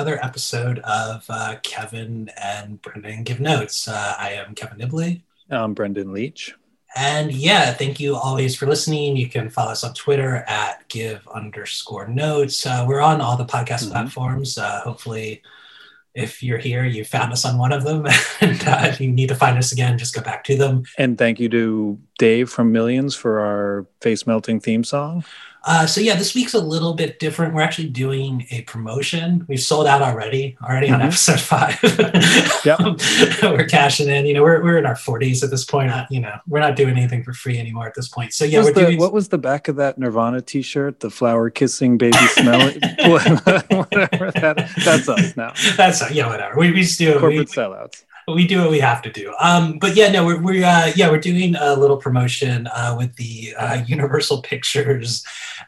another episode of uh, Kevin and Brendan Give Notes. Uh, I am Kevin Nibley. I'm Brendan Leach. And yeah, thank you always for listening. You can follow us on Twitter at give underscore notes. Uh, we're on all the podcast mm-hmm. platforms. Uh, hopefully, if you're here, you found us on one of them, and uh, if you need to find us again, just go back to them. And thank you to Dave from Millions for our face melting theme song. Uh, so yeah, this week's a little bit different. We're actually doing a promotion. We've sold out already, already mm-hmm. on episode five. yep. we're cashing in. You know, we're, we're in our forties at this point. You know, we're not doing anything for free anymore at this point. So yeah, we're the, doing. What was the back of that Nirvana T-shirt? The flower kissing baby smell. whatever that. That's us now. That's yeah, whatever. We we just do corporate we, sellouts we do what we have to do. Um, but yeah, no, we're, we're uh, yeah, we're doing a little promotion uh, with the uh, Universal Pictures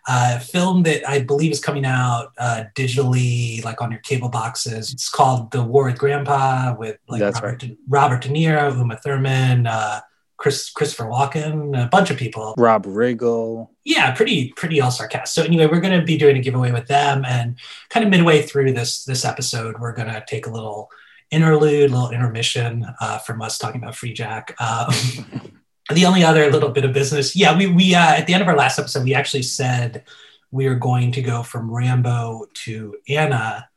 uh, film that I believe is coming out uh, digitally, like on your cable boxes. It's called The War with Grandpa with like That's Robert, right. De, Robert De Niro, Uma Thurman, uh, Chris Christopher Walken, a bunch of people. Rob Riggle. Yeah, pretty pretty all star cast. So anyway, we're going to be doing a giveaway with them, and kind of midway through this this episode, we're going to take a little interlude, little intermission uh, from us talking about Freejack. Um, the only other little bit of business, yeah, we we uh, at the end of our last episode, we actually said we are going to go from Rambo to Anna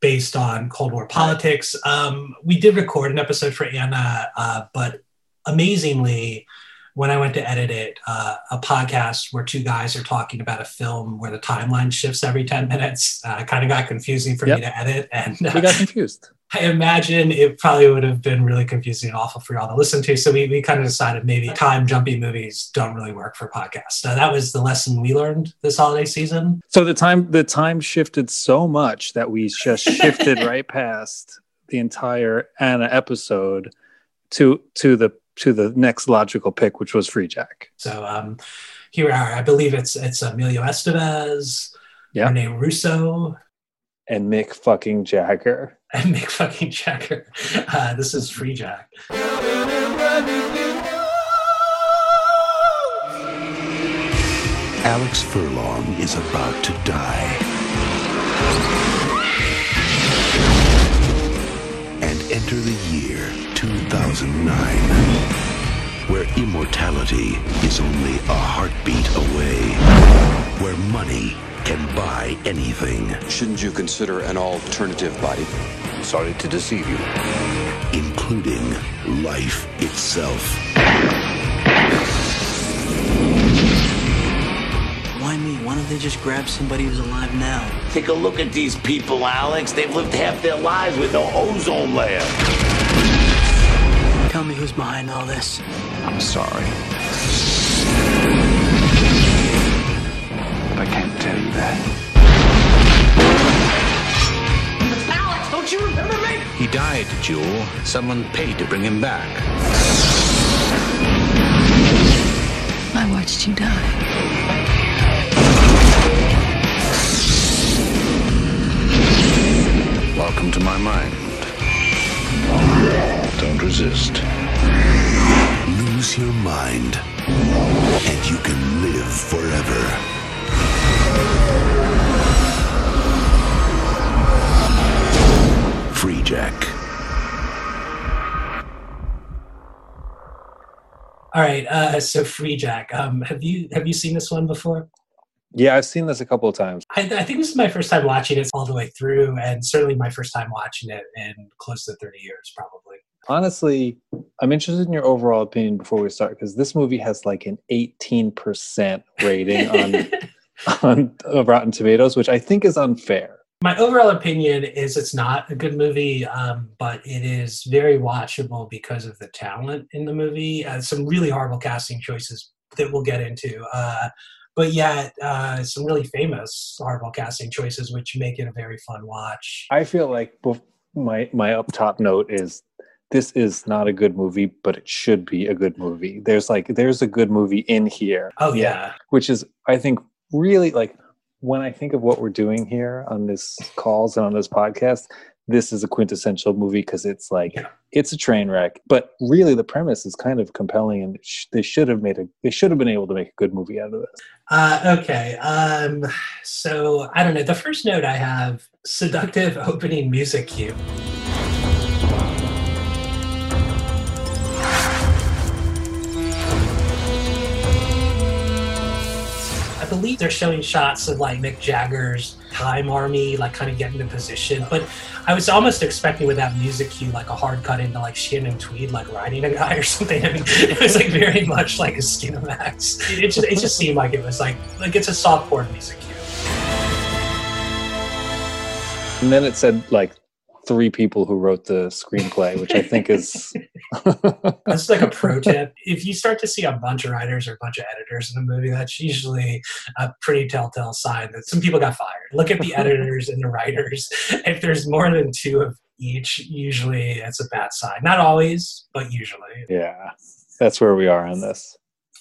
based on Cold War politics. Um, we did record an episode for Anna, uh, but amazingly, when I went to edit it, uh, a podcast where two guys are talking about a film where the timeline shifts every 10 minutes uh, kind of got confusing for yep. me to edit. And uh, we got confused. I imagine it probably would have been really confusing and awful for y'all to listen to. So we, we kind of decided maybe time jumpy movies don't really work for podcasts. So that was the lesson we learned this holiday season. So the time the time shifted so much that we just shifted right past the entire Anna episode to to the to the next logical pick, which was Free Jack. So um, here we are. I believe it's it's Emilio Estevez, yeah. Rene Russo, and Mick fucking Jagger. And Mick fucking Jagger. Uh, this is Free Jack. Alex Furlong is about to die. And enter the year 2009, where immortality is only a heartbeat away, where money can buy anything. Shouldn't you consider an alternative body? Sorry to deceive you. Including life itself. Why me? Why don't they just grab somebody who's alive now? Take a look at these people, Alex. They've lived half their lives with no ozone layer. Tell me who's behind all this. I'm sorry. But I can't tell you that. Don't you remember me? He died, Jewel. Someone paid to bring him back. I watched you die. Welcome to my mind. Don't resist. Lose your mind, and you can live forever. Freejack. All right, uh, so Freejack. Um, have you have you seen this one before? Yeah, I've seen this a couple of times. I, I, think this is my first time watching it all the way through, and certainly my first time watching it in close to 30 years, probably. Honestly, I'm interested in your overall opinion before we start because this movie has like an 18% rating on on Rotten Tomatoes, which I think is unfair. My overall opinion is it's not a good movie, um, but it is very watchable because of the talent in the movie. Uh, some really horrible casting choices that we'll get into. Uh, but yet uh, some really famous horrible casting choices, which make it a very fun watch. I feel like my my up top note is this is not a good movie, but it should be a good movie. There's like there's a good movie in here. Oh yeah, which is I think really like when I think of what we're doing here on this calls and on this podcast, this is a quintessential movie because it's like Yeah. it's a train wreck, but really the premise is kind of compelling, and sh- they should have made a they should have been able to make a good movie out of this. Uh, okay. Um, so I don't know. The first note I have seductive opening music cue. Believe they're showing shots of like Mick Jagger's time army, like kind of getting into position. But I was almost expecting with that music cue, like a hard cut into like Shannon Tweed, like riding a guy or something. I mean, it was like very much like a Skinemax. It, just it just seemed like it was like like it's a soft porn music cue. And then it said like three people who wrote the screenplay, which I think is That's like a pro tip. If you start to see a bunch of writers or a bunch of editors in a movie, that's usually a pretty telltale sign that some people got fired. Look at the editors and the writers. If there's more than two of each, usually it's a bad sign. Not always, but usually. yeah. That's where we are on this.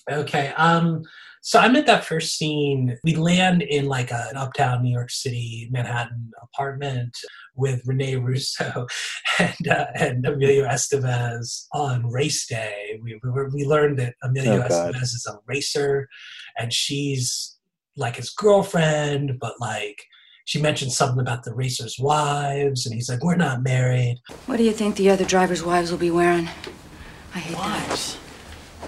Okay. Um. So I'm at that first scene. We land in like an uptown New York City, Manhattan apartment with Rene Russo and uh, and Emilio Estevez on race day. We we, were- we learned that Emilio Oh, God. Estevez is a racer, and she's like his girlfriend, but like. She mentioned something about the racers' wives, and he's like, "We're not married." What do you think the other drivers' wives will be wearing? I hate that. Wives?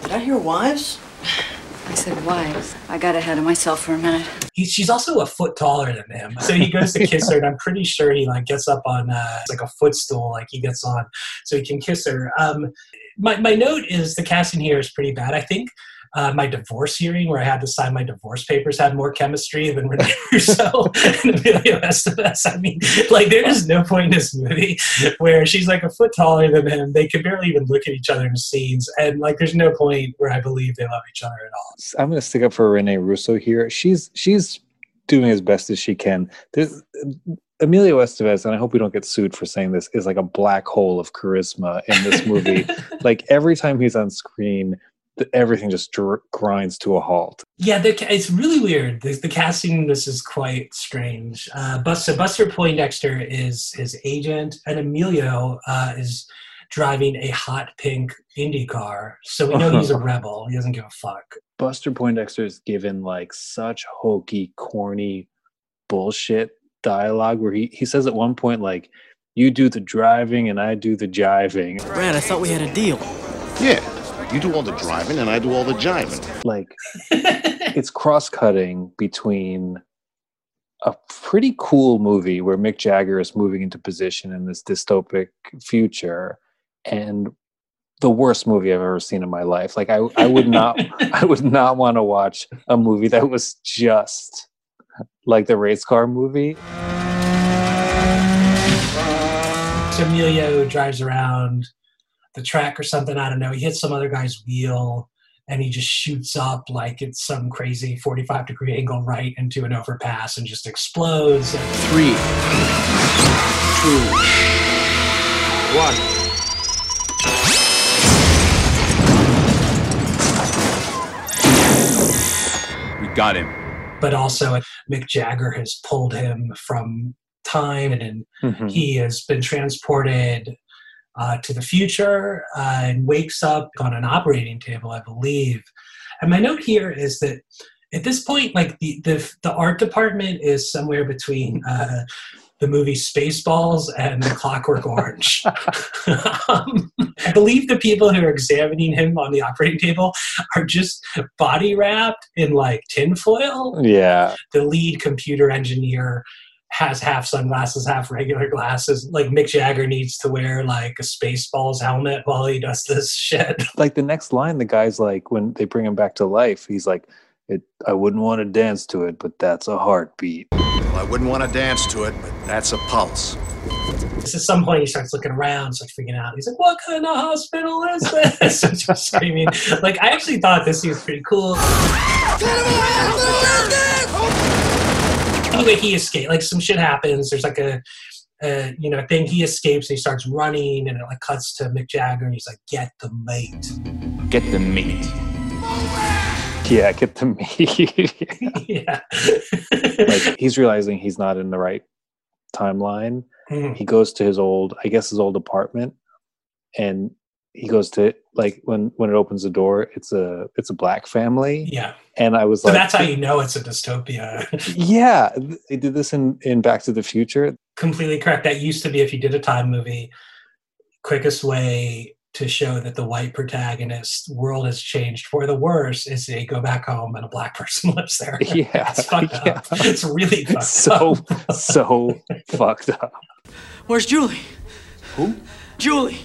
Did I hear wives? I said wives. I got ahead of myself for a minute. he, she's also a foot taller than him. So he goes to kiss her, and I'm pretty sure he like gets up on uh, like a footstool, like he gets on, so he can kiss her. Um, my my note is the casting here is pretty bad. I think. Uh, my divorce hearing, where I had to sign my divorce papers, had more chemistry than Rene Russo and Emilio Estevez. I mean, like, there is no point in this movie where she's like a foot taller than him. They could barely even look at each other in scenes, and like, there's no point where I believe they love each other at all. I'm going to stick up for Rene Russo here. She's she's doing as best as she can. There's, Emilio Estevez, and I hope we don't get sued for saying this, is like a black hole of charisma in this movie. like every time he's on screen, everything just dr- grinds to a halt. Yeah, the, it's really weird. The, the casting in this is quite strange. Uh, Buster, Buster Poindexter is his agent, and Emilio uh, is driving a hot pink Indy car. So we know he's a rebel. He doesn't give a fuck. Buster Poindexter is given like such hokey, corny bullshit dialogue where he, he says at one point like you do the driving and I do the jiving. Brad, I thought we had a deal. Yeah, you do all the driving and I do all the jiving. Like it's cross-cutting between a pretty cool movie where Mick Jagger is moving into position in this dystopic future and the worst movie I've ever seen in my life. Like I, I would not I would not want to watch a movie that was just like the race car movie. So Emilio drives around the track or something. I don't know. He hits some other guy's wheel. And he just shoots up like it's some crazy 45 degree angle right into an overpass and just explodes. Three, two, one. We got him. but also Mick Jagger has pulled him from time and Mhm. he has been transported uh, to the future uh, and wakes up on an operating table, I believe. And my note here is that at this point, like the the, the art department is somewhere between uh, the movie Spaceballs and The Clockwork Orange. um, I believe the people who are examining him on the operating table are just body wrapped in like tinfoil Yeah. the lead computer engineer has half sunglasses, half regular glasses. Like Mick Jagger needs to wear like a Spaceballs helmet while he does this shit. Like the next line, the guy's like, when they bring him back to life, he's like, it, I wouldn't want to dance to it, but that's a heartbeat. Well, I wouldn't want to dance to it, but that's a pulse. At some point, he starts looking around, starts freaking out. He's like, "What kind of hospital is this?" and just screaming. Like, I actually thought this was pretty cool. Anyway, he escaped. Like, some shit happens. There's like a, a you know thing. He escapes. And he starts running, and it like cuts to Mick Jagger, and he's like, "Get the mate." Get the meat. Yeah, get the meat. yeah. like he's realizing he's not in the right timeline Mhm. he goes to his old i guess his old apartment and he goes to like when when it opens the door it's a it's a black family Yeah. and i was So like that's how you know it's a dystopia. yeah they did this in in back to the future Completely correct. That used to be if you did a time movie, quickest way to show that the white protagonist world has changed for the worse is they go back home and a black person lives there. yeah It's fucked yeah. up. It's really fucked so up. so fucked up Where's Julie? Who? Julie.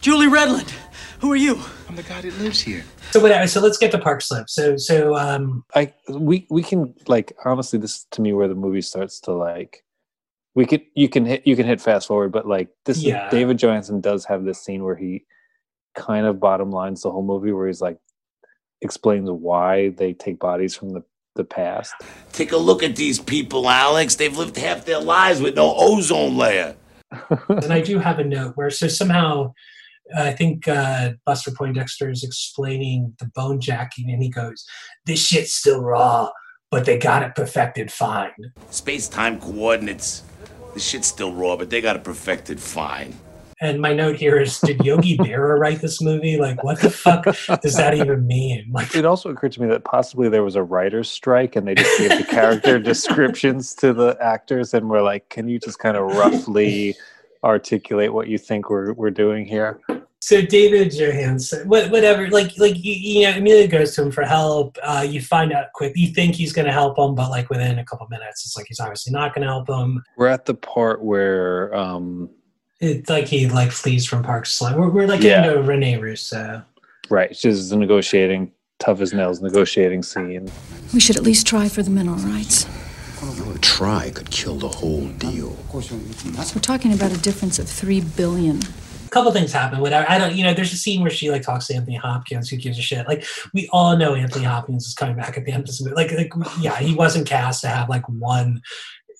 Julie Redlund. Who are you? I'm the guy that lives here. So whatever. So let's get the Park Slope. So so um I we we can like honestly this is to me where the movie starts to like we could you can hit you can hit fast forward but like this Yeah. is, David Johansen does have this scene where he kind of bottom lines the whole movie where he's like explains why they take bodies from the the past. Take a look at these people, Alex. They've lived half their lives with no ozone layer. and I do have a note where so somehow I think uh, Buster Poindexter is explaining the bone jacking, and he goes, "This shit's still raw, but they got it perfected fine." Space time coordinates. The shit's still raw, but they got it perfected fine. And my note here is, did Yogi Berra write this movie? Like, what the fuck does that even mean? Like, It also occurred to me that possibly there was a writer's strike and they just gave the character descriptions to the actors and were like, can you just kind of roughly articulate what you think we're, we're doing here? So David Johansen, what, whatever, like, like you, you know, Emilio goes to him for help. Uh, you find out quick. You think he's going to help him, but like within a couple minutes, it's like he's obviously not going to help him. We're at the part where um, It's like he like flees from Park Slope. We're, we're like Yeah. into Rene Russo. Right. It's just the negotiating, tough as nails negotiating scene. We should at least try for the mineral rights. A try could kill the whole deal. We're talking about a difference of three billion. A couple things happen. Whatever. I don't. You know, there's a scene where she like talks to Anthony Hopkins. Who gives a shit? Like we all know Anthony Hopkins is coming back at the end of this movie. Like, like yeah, he wasn't cast to have like one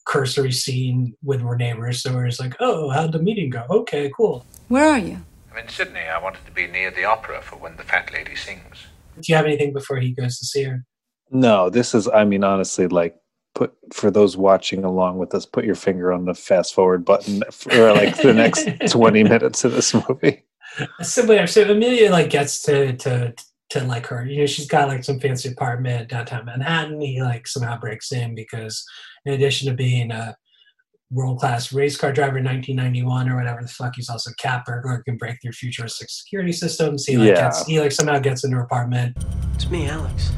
cursory scene with Rene Russo where he's like, oh, how'd the meeting go? Okay, cool. Where are you? I'm in Sydney. I wanted to be near the opera for when the fat lady sings. Do you have anything before he goes to see her? No, this is, I mean, honestly, like, put for those watching along with us, put your finger on the fast forward button for uh, like the next 20 minutes of this movie. So whatever. So Emilio like gets to to to like her. You know, she's got like some fancy apartment downtown Manhattan. He like somehow breaks in because in addition to being a world class race car driver in 1991 or whatever the fuck, he's also a cat burglar, can break through futuristic security systems. He like Yeah. gets he like somehow gets into her apartment. It's me, Alex.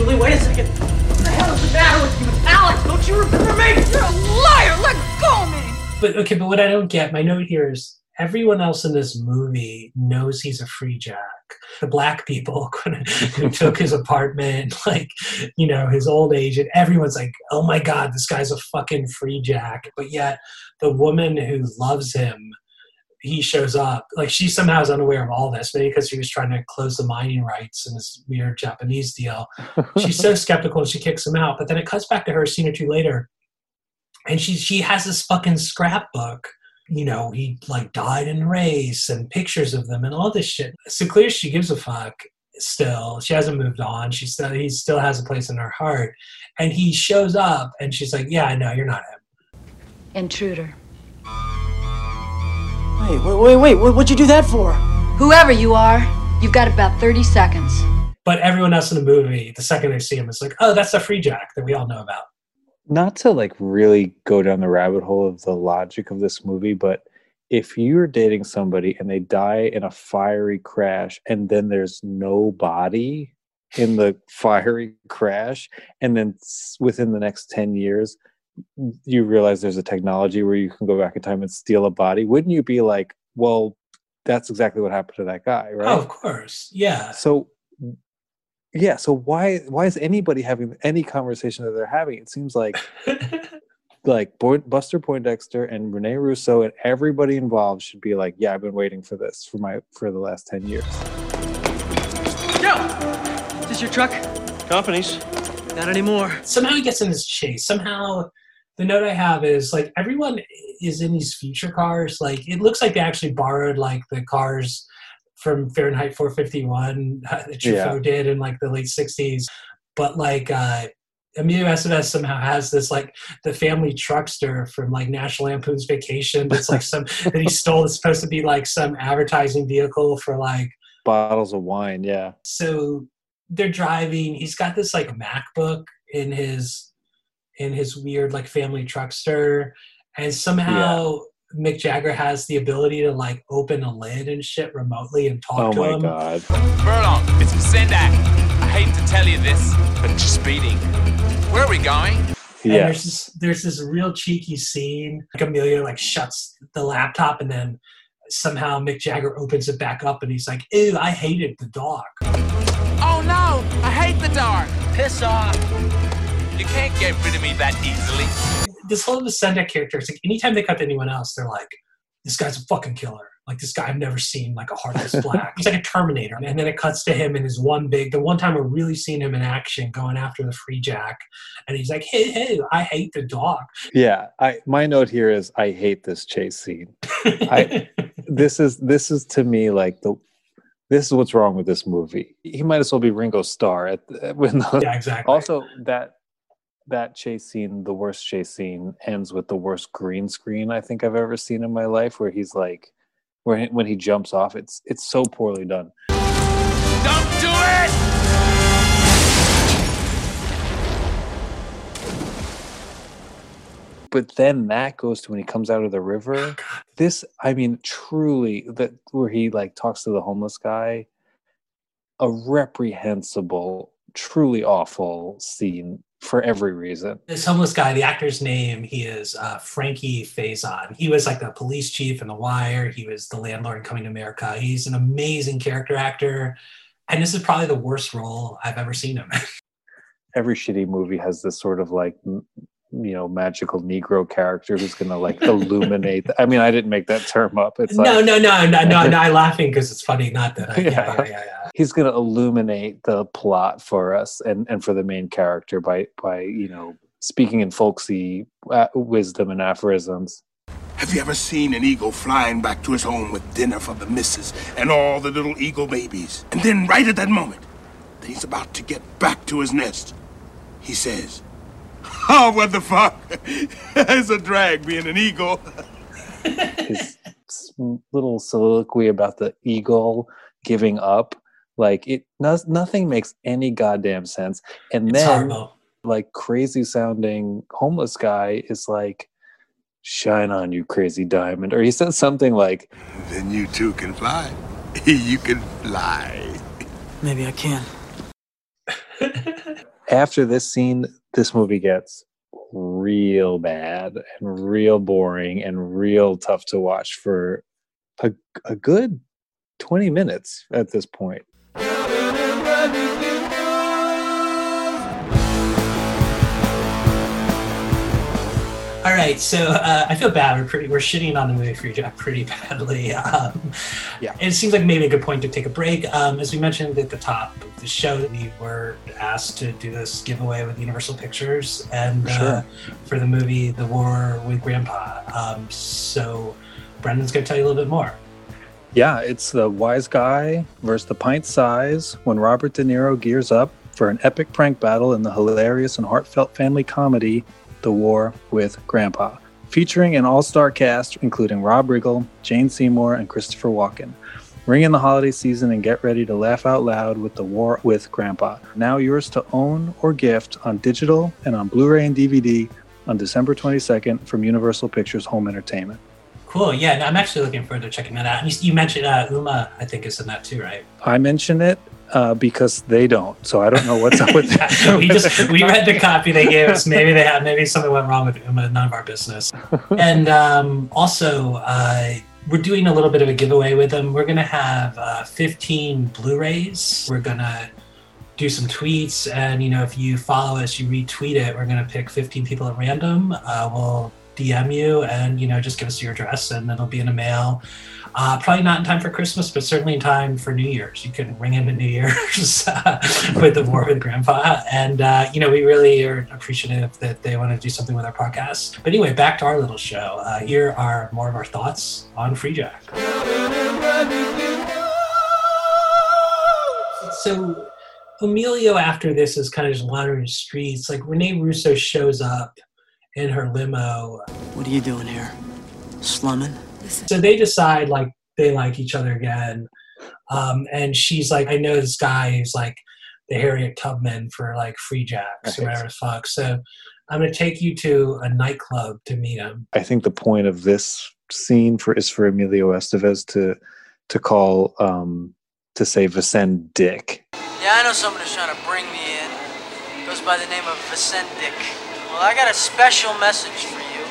Julie, wait a second. What the hell is the matter with you? Alex. Don't you remember me? You're a liar. Let go of me. But okay, but what I don't get, my note here is everyone else in this movie knows he's a free jack. The black people who took his apartment, like, you know, his old age, and everyone's like, oh my God, this guy's a fucking free jack. But yet the woman who loves him, he shows up. Like she somehow is unaware of all this, maybe because he was trying to close the mining rights in this weird Japanese deal. She's so skeptical and she kicks him out. But then it cuts back to her a scene or two later and she she has this fucking scrapbook you know he like died in race and pictures of them and all this shit so clear she gives a fuck still she hasn't moved on she still he still has a place in her heart and he shows up and she's like yeah i know you're not him Intruder. Wait, wait, wait, wait. What, what'd you do that for? Whoever you are, you've got about 30 seconds. but everyone else in the movie the second they see him is like oh that's the free jack that we all know about Not to like really go down the rabbit hole of the logic of this movie, but if you're dating somebody and they die in a fiery crash and then there's no body in the fiery crash and then within the next 10 years you realize there's a technology where you can go back in time and steal a body wouldn't you be like well that's exactly what happened to that guy right oh of course yeah so yeah so why why is anybody having any conversation that they're having it seems like like buster poindexter and rene russo and everybody involved should be like yeah i've been waiting for this for my for the last 10 years Joe! Is this your truck? Company's. Not anymore. somehow he gets in this chase. Somehow, the note I have is like everyone is in these future cars. Like it looks like they actually borrowed like the cars from Fahrenheit 451 uh, that Truffaut Yeah. did in like the late 60s. But like uh, Emilio Estevez somehow has this like the family truckster from like National Lampoon's Vacation. That's like some that he stole. It's supposed to be like some advertising vehicle for like Bottles of wine, yeah. so they're driving he's got this like macbook in his in his weird like family truckster and somehow mick jagger has the ability to like open a lid and shit remotely and talk Oh to my god. Furlong, it's Sendak. I hate to tell you this, but you're speeding. Where are we going? and Yeah. there's this there's this real cheeky scene like emilio like shuts the laptop and then somehow mick jagger opens it back up and he's like ew i hated the dark. Oh no, I hate the dark. Piss off. You can't get rid of me that easily. this whole Descendant character, it's like anytime they cut to anyone else, they're like, this guy's a fucking killer. Like this guy I've never seen like a heartless black. He's like a Terminator. And then it cuts to him in his one big the one time we're really seeing him in action going after the free jack. And he's like, Hey, hey, I hate the dog. Yeah. I my note here is I hate this chase scene. I- This is this is to me like the this is what's wrong with this movie. He might as well be Ringo Starr at the, when the, yeah, exactly. also that that chase scene the worst chase scene ends with the worst green screen i think i've ever seen in my life where he's like where he- when he jumps off it's it's so poorly done. Don't do it! but then that goes to when he comes out of the Oh, river this i mean truly that where he like talks to the homeless guy a reprehensible truly awful scene for every reason this homeless guy, the actor's name, he is uh, Frankie Faison. He was like the police chief in The Wire. He was the landlord in Coming to America. He's an amazing character actor. And this is probably the worst role I've ever seen him in. every shitty movie has this sort of like you know magical negro character who's gonna like illuminate i mean i didn't make that term up it's like no, no, no, no, no, no. I'm laughing because it's funny. Not that. I, yeah, Yeah. yeah, yeah, yeah. he's gonna illuminate the plot for us and and for the main character by by you know speaking in folksy uh, wisdom and aphorisms Have you ever seen an eagle flying back to his home with dinner for the missus and all the little eagle babies? And then, right at that moment, that he's about to get back to his nest, he says, Oh, what the fuck? it's a drag being an eagle. his little soliloquy about the eagle giving up like it no, nothing makes any goddamn sense and It's then horrible. like crazy sounding homeless guy is like shine on you crazy diamond or he says something like Then you too can fly. you can fly. Maybe I can. after this scene this movie gets real bad and real boring and real tough to watch for a, a good 20 minutes at this point All right, so uh, I feel bad. We're pretty, we're shitting on the movie Free Jack pretty badly. Um, Yeah. it seems like maybe a good point to take a break. Um, as we mentioned at the top of the show, we were asked to do this giveaway with Universal Pictures and uh, Sure. for the movie The War with Grandpa. Um, so Brendan's going to tell you a little bit more. Yeah, it's the wise guy versus the pint size when Robert De Niro gears up for an epic prank battle in the hilarious and heartfelt family comedy, The War with Grandpa, featuring an all star cast including Rob Riggle, Jane Seymour, and Christopher Walken. Ring in the holiday season and get ready to laugh out loud with The War with Grandpa. Now yours to own or gift on digital and on Blu ray and DVD on December 22nd from Universal Pictures Home Entertainment. Cool. Yeah, no, I'm actually looking forward to checking that out. And you, you mentioned uh, Uma, I think, is in that too, right? I mentioned it uh, because they don't. So I don't know what's up with that. we just we read the copy they gave us. Maybe they had maybe something went wrong with Uma. None of our business. And um, also, uh, we're doing a little bit of a giveaway with them. We're gonna have uh, 15 Blu-rays. We're gonna do some tweets, and you know, if you follow us, you retweet it. We're gonna pick 15 people at random. Uh, we'll DM you, and you know, just give us your address, and it'll be in the mail. Uh, probably not in time for Christmas, but certainly in time for New Year's. You can ring into New Year's uh, with the war with Grandpa, and uh, you know we really are appreciative that they want to do something with our podcast. But anyway, back to our little show. Uh, here are more of our thoughts on Free Jack. So, Emilio after this is kind of just wandering the streets. Like Rene Russo shows up in her limo. What are you doing here? Slumming? So they decide like they like each other again. Um, and she's like, I know this guy who's like the Harriet Tubman for like free jacks or Right. whatever the fuck. So I'm gonna take you to a nightclub to meet him. I think the point of this scene for is for Emilio Estevez to to call um to say Vacendak. Yeah, I know someone who's trying to bring me in. Goes by the name of Vacendak. Well, I got a special message for you.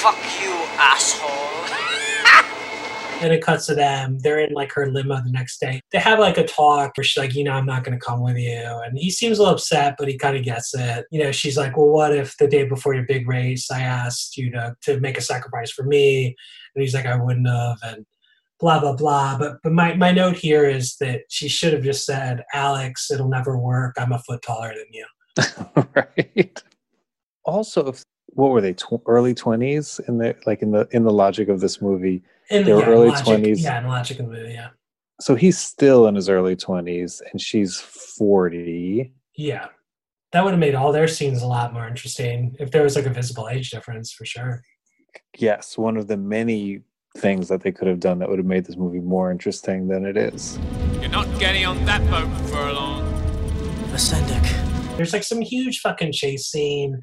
Fuck you, asshole. And it cuts to them. They're in like her limo the next day. They have like a talk where she's like, you know, I'm not going to come with you. And he seems a little upset, but he kind of gets it. You know, she's like, well, what if the day before your big race, I asked you to, to make a sacrifice for me? And he's like, I wouldn't have. And blah, blah, blah. But, but my, my note here is that she should have just said, Alex, it'll never work. I'm a foot taller than you. right. Also, if what were they tw- early twenties in the like in the in the logic of this movie? In they were yeah, early logic- twenties. Yeah, in logic of the movie, yeah. So he's still in his early twenties, and she's forty. Yeah. That would have made all their scenes a lot more interesting if there was like a visible age difference for sure. Yes, one of the many things that they could have done that would have made this movie more interesting than it is. You're not getting on that boat for long. Vacendak. There's like some huge fucking chase scene.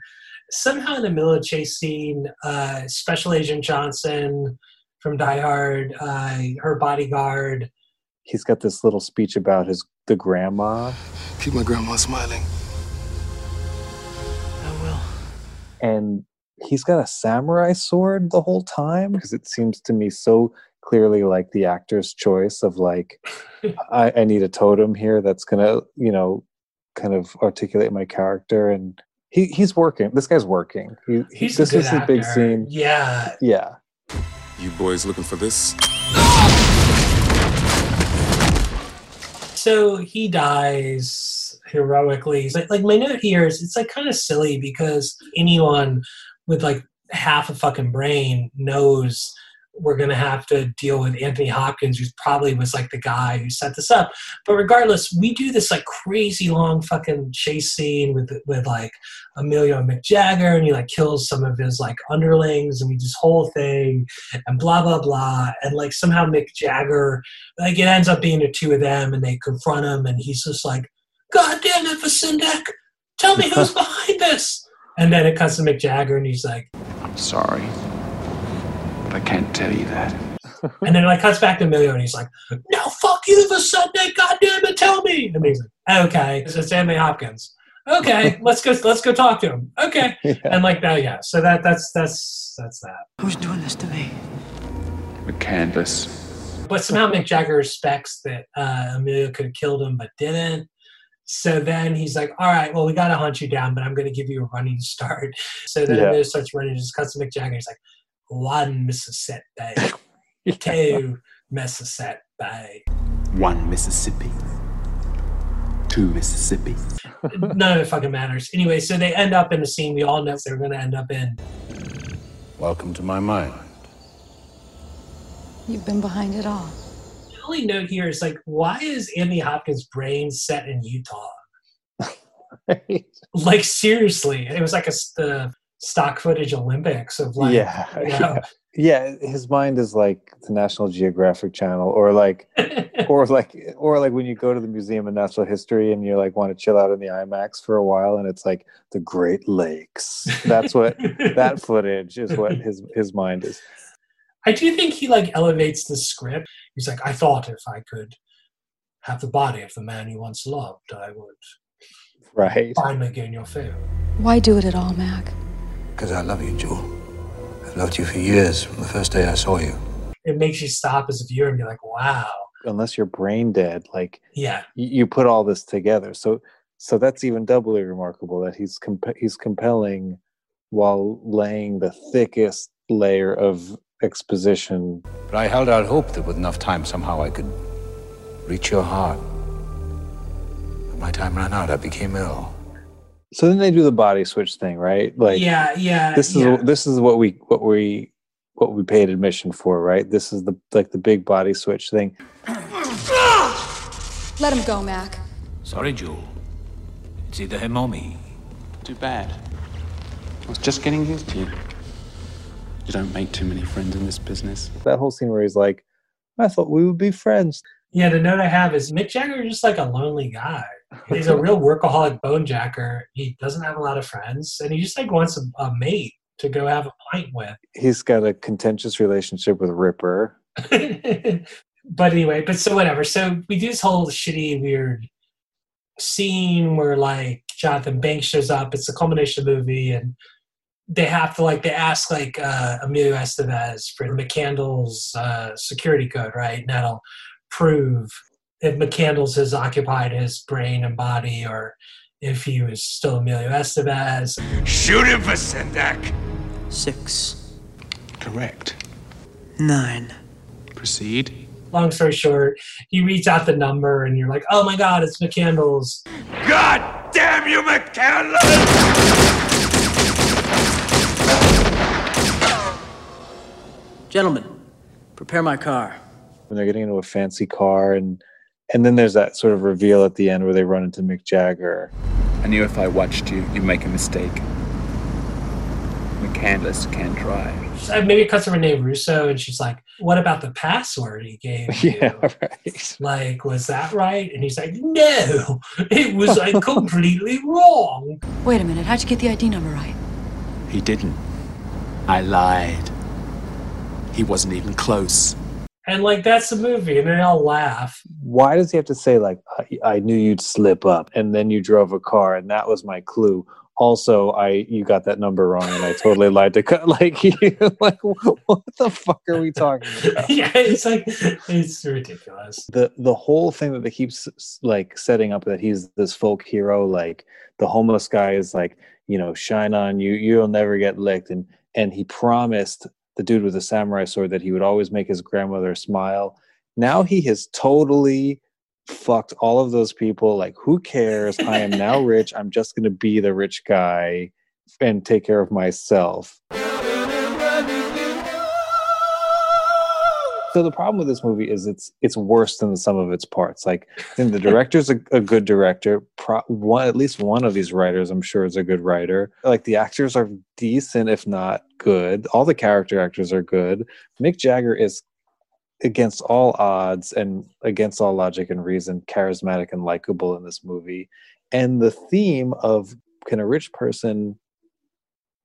Somehow in the middle of chase scene, uh, Special Agent Johnson from Die Hard, uh, her bodyguard. He's got this little speech about his the grandma, Keep my grandma smiling. I will. and he's got a samurai sword the whole time because it seems to me so clearly like the actor's choice of like I, I need a totem here that's gonna you know kind of articulate my character and he, he's working this guy's working he, he- He's a this good is his big scene Yeah. yeah You boys looking for this? So he dies heroically. Like, like my note here is it's like kind of silly because anyone with like half a fucking brain knows we're gonna have to deal with Anthony Hopkins, who probably was like the guy who set this up. But regardless, we do this like crazy long fucking chase scene with with like Emilio McJagger, and he like kills some of his like underlings, and we do this whole thing, and blah blah blah, and like somehow Mick Jagger, like it ends up being the two of them, and they confront him, and he's just like, "God damn it, Vacendak, tell me who's behind this." And then it cuts to Mick Jagger, and he's like, I'm sorry, I can't tell you that. and then it like cuts back to Emilio, and he's like, "No, fuck you, Vacendak, God damn it, tell me." And he's like, "Okay, it's Anthony Hopkins." Okay, let's go. Let's go talk to him. Okay, and like that, yeah. So that that's that's that's that. Who's doing this to me? The canvas. But somehow Mick Jagger respects that uh, Emilio could have killed him, but didn't. So then he's like, "All right, well, we got to hunt you down, but I'm going to give you a running start." So then Yeah. Emilio starts running, just cuts to Mick Jagger. He's like, "One Mississippi, two Mississippi." One Mississippi. Two Mississippi. None of it fucking matters. Anyway, so they end up in the scene we all know they're going to end up in. Welcome to my mind. You've been behind it all. The only note here is like, why is Anthony Hopkins' brain set in Utah? Like seriously, it was like a, the stock footage Olympics of like, yeah you know, yeah his mind is like the national geographic channel or like or like or like when you go to the museum of natural history and you like want to chill out in the imax for a while and it's like the great lakes that's what that footage is what his his mind is I do think he like elevates the script. He's like, I thought if I could have the body of the man you once loved, I would right finally gain your favor. Why do it at all, Mac? Because I love you, Jewel. I've loved you for years from the first day I saw you. It makes you stop as a viewer and be like, wow, unless you're brain dead like yeah, y- you put all this together so so that's even doubly remarkable that he's comp- he's compelling while laying the thickest layer of exposition But I held out hope that with enough time, somehow I could reach your heart. But my time ran out. I became ill. So then they do the body switch thing right like yeah, yeah. this is yeah. this is what we what we what we paid admission for right this is the like the big body switch thing Let him go, Mac. Sorry, Joel. It's either him or me. Too bad. I was just getting used to you. You don't make too many friends in this business. That whole scene where he's like, I thought we would be friends. Yeah, the note I have is Mick Jagger is just like a lonely guy. He's a real workaholic bone jacker. He doesn't have a lot of friends, and he just like wants a, a mate to go have a pint with. He's got a contentious relationship with Ripper. but anyway, but so whatever. So we do this whole shitty, weird scene where like Jonathan Banks shows up. It's a culmination of the movie, and they have to like they ask like uh, Emilio Estevez for McCandless uh, security code, right? And that'll prove if McCandless has occupied his brain and body, or if he was still Emilio Estevez. Shoot him, for Vacendak. Six. Correct. Nine. Proceed. Long story short, he reads out the number, and you're like, "Oh my God, it's McCandless!" God damn you, McCandless! Gentlemen, prepare my car. When they're getting into a fancy car and and then there's that sort of reveal at the end where they run into Mick Jagger. I knew if I watched you, you'd make a mistake. McCandless can't drive. Uh, Maybe a customer named Russo, and she's like, "What about the password he gave you? Yeah, right. Like, was that right?" And he's like, "No, it was like completely wrong." Wait a minute, how'd you get the ID number right? He didn't. I lied. He wasn't even close. And like, that's the movie, and they all laugh. Why does he have to say like I, I knew you'd slip up and then you drove a car and that was my clue? Also, I you got that number wrong and I totally lied to cut like you like what the fuck are we talking about? yeah, it's like it's ridiculous. the the whole thing that they keep like setting up that he's this folk hero like the homeless guy is like you know shine on you you'll never get licked and and he promised the dude with the samurai sword that he would always make his grandmother smile. Now he has totally fucked all of those people. Like who cares? I am now rich. I'm just going to be the rich guy and take care of myself so the problem with this movie is it's it's worse than the sum of its parts. Like, I think the director's a, a good director. Pro, one at least one of these writers, I'm sure, is a good writer. Like the actors are decent, if not good. All the character actors are good. Mick Jagger is against all odds and against all logic and reason, charismatic and likable in this movie. And the theme of can a rich person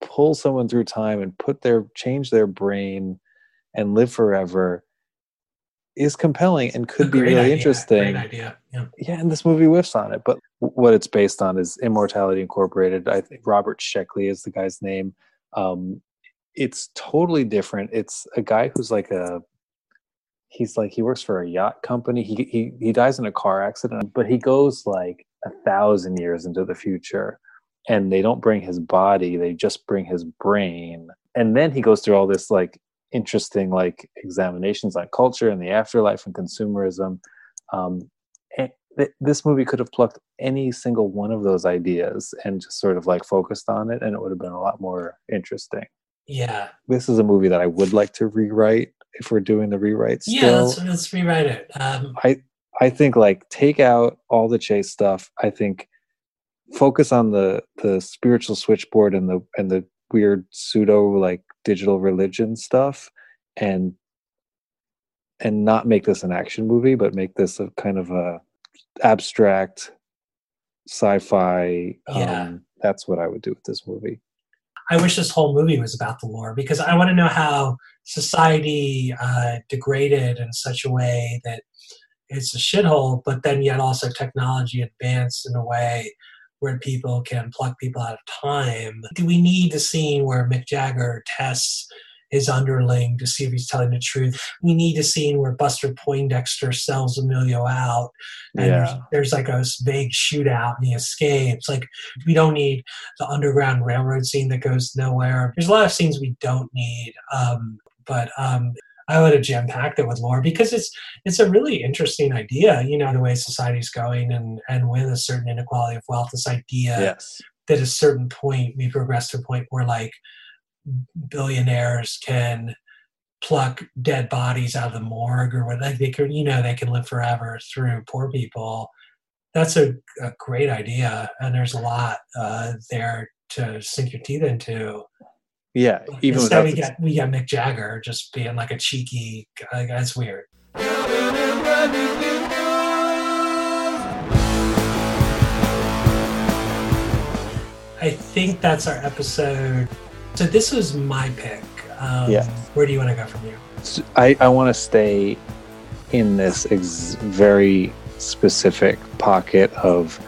pull someone through time and put their change their brain and live forever is compelling and could be really idea, interesting. Great idea. Yeah. Yeah, and this movie whiffs on it. But what it's based on is Immortality Incorporated. I think Robert Sheckley is the guy's name. Um, it's totally different. It's a guy who's like a he's like he works for a yacht company. He he he dies in a car accident, but he goes like a thousand years into the future. And they don't bring his body, they just bring his brain. And then he goes through all this like interesting like examinations on culture and the afterlife and consumerism. Um, th- this movie could have plucked any single one of those ideas and just sort of like focused on it, and it would have been a lot more interesting. Yeah. This is a movie that I would like to rewrite if we're doing the rewrite. Still. Yeah, let's, let's rewrite it. Um, I I think like take out all the chase stuff. I think focus on the the spiritual switchboard and the and the weird pseudo like digital religion stuff and and not make this an action movie but make this a kind of a abstract sci-fi Yeah. um that's what i would do with this movie I wish this whole movie was about the lore because I want to know how society uh, degraded in such a way that it's a shithole, but then yet also technology advanced in a way where people can pluck people out of time. Do we need the scene where Mick Jagger tests his underling to see if he's telling the truth? We need a scene where Buster Poindexter sells Emilio out and there's, Yeah. there's like a big shootout and he escapes. Like, we don't need the Underground Railroad scene that goes nowhere. There's a lot of scenes we don't need, um, but um, I would have jam packed it with lore because it's it's a really interesting idea. You know, the way society's going and and with a certain inequality of wealth, this idea yes that at a certain point we progress to a point where like billionaires can pluck dead bodies out of the morgue or what like they could you know they can live forever through poor people That's a, a great idea, and there's a lot uh, there to sink your teeth into. Yeah, even Instead, we get we get Mick Jagger just being like a cheeky. Uh, that's weird. I think that's our episode. So this was my pick. Um, Yeah. Where do you want to go from here? I I want to stay in this ex- very specific pocket of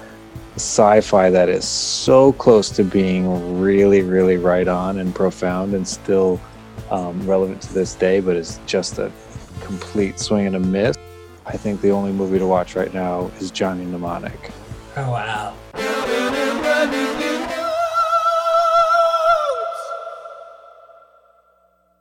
sci-fi that is so close to being really, really right on and profound, and still um, relevant to this day, but is just a complete swing and a miss. I think the only movie to watch right now is Johnny Mnemonic. Oh wow.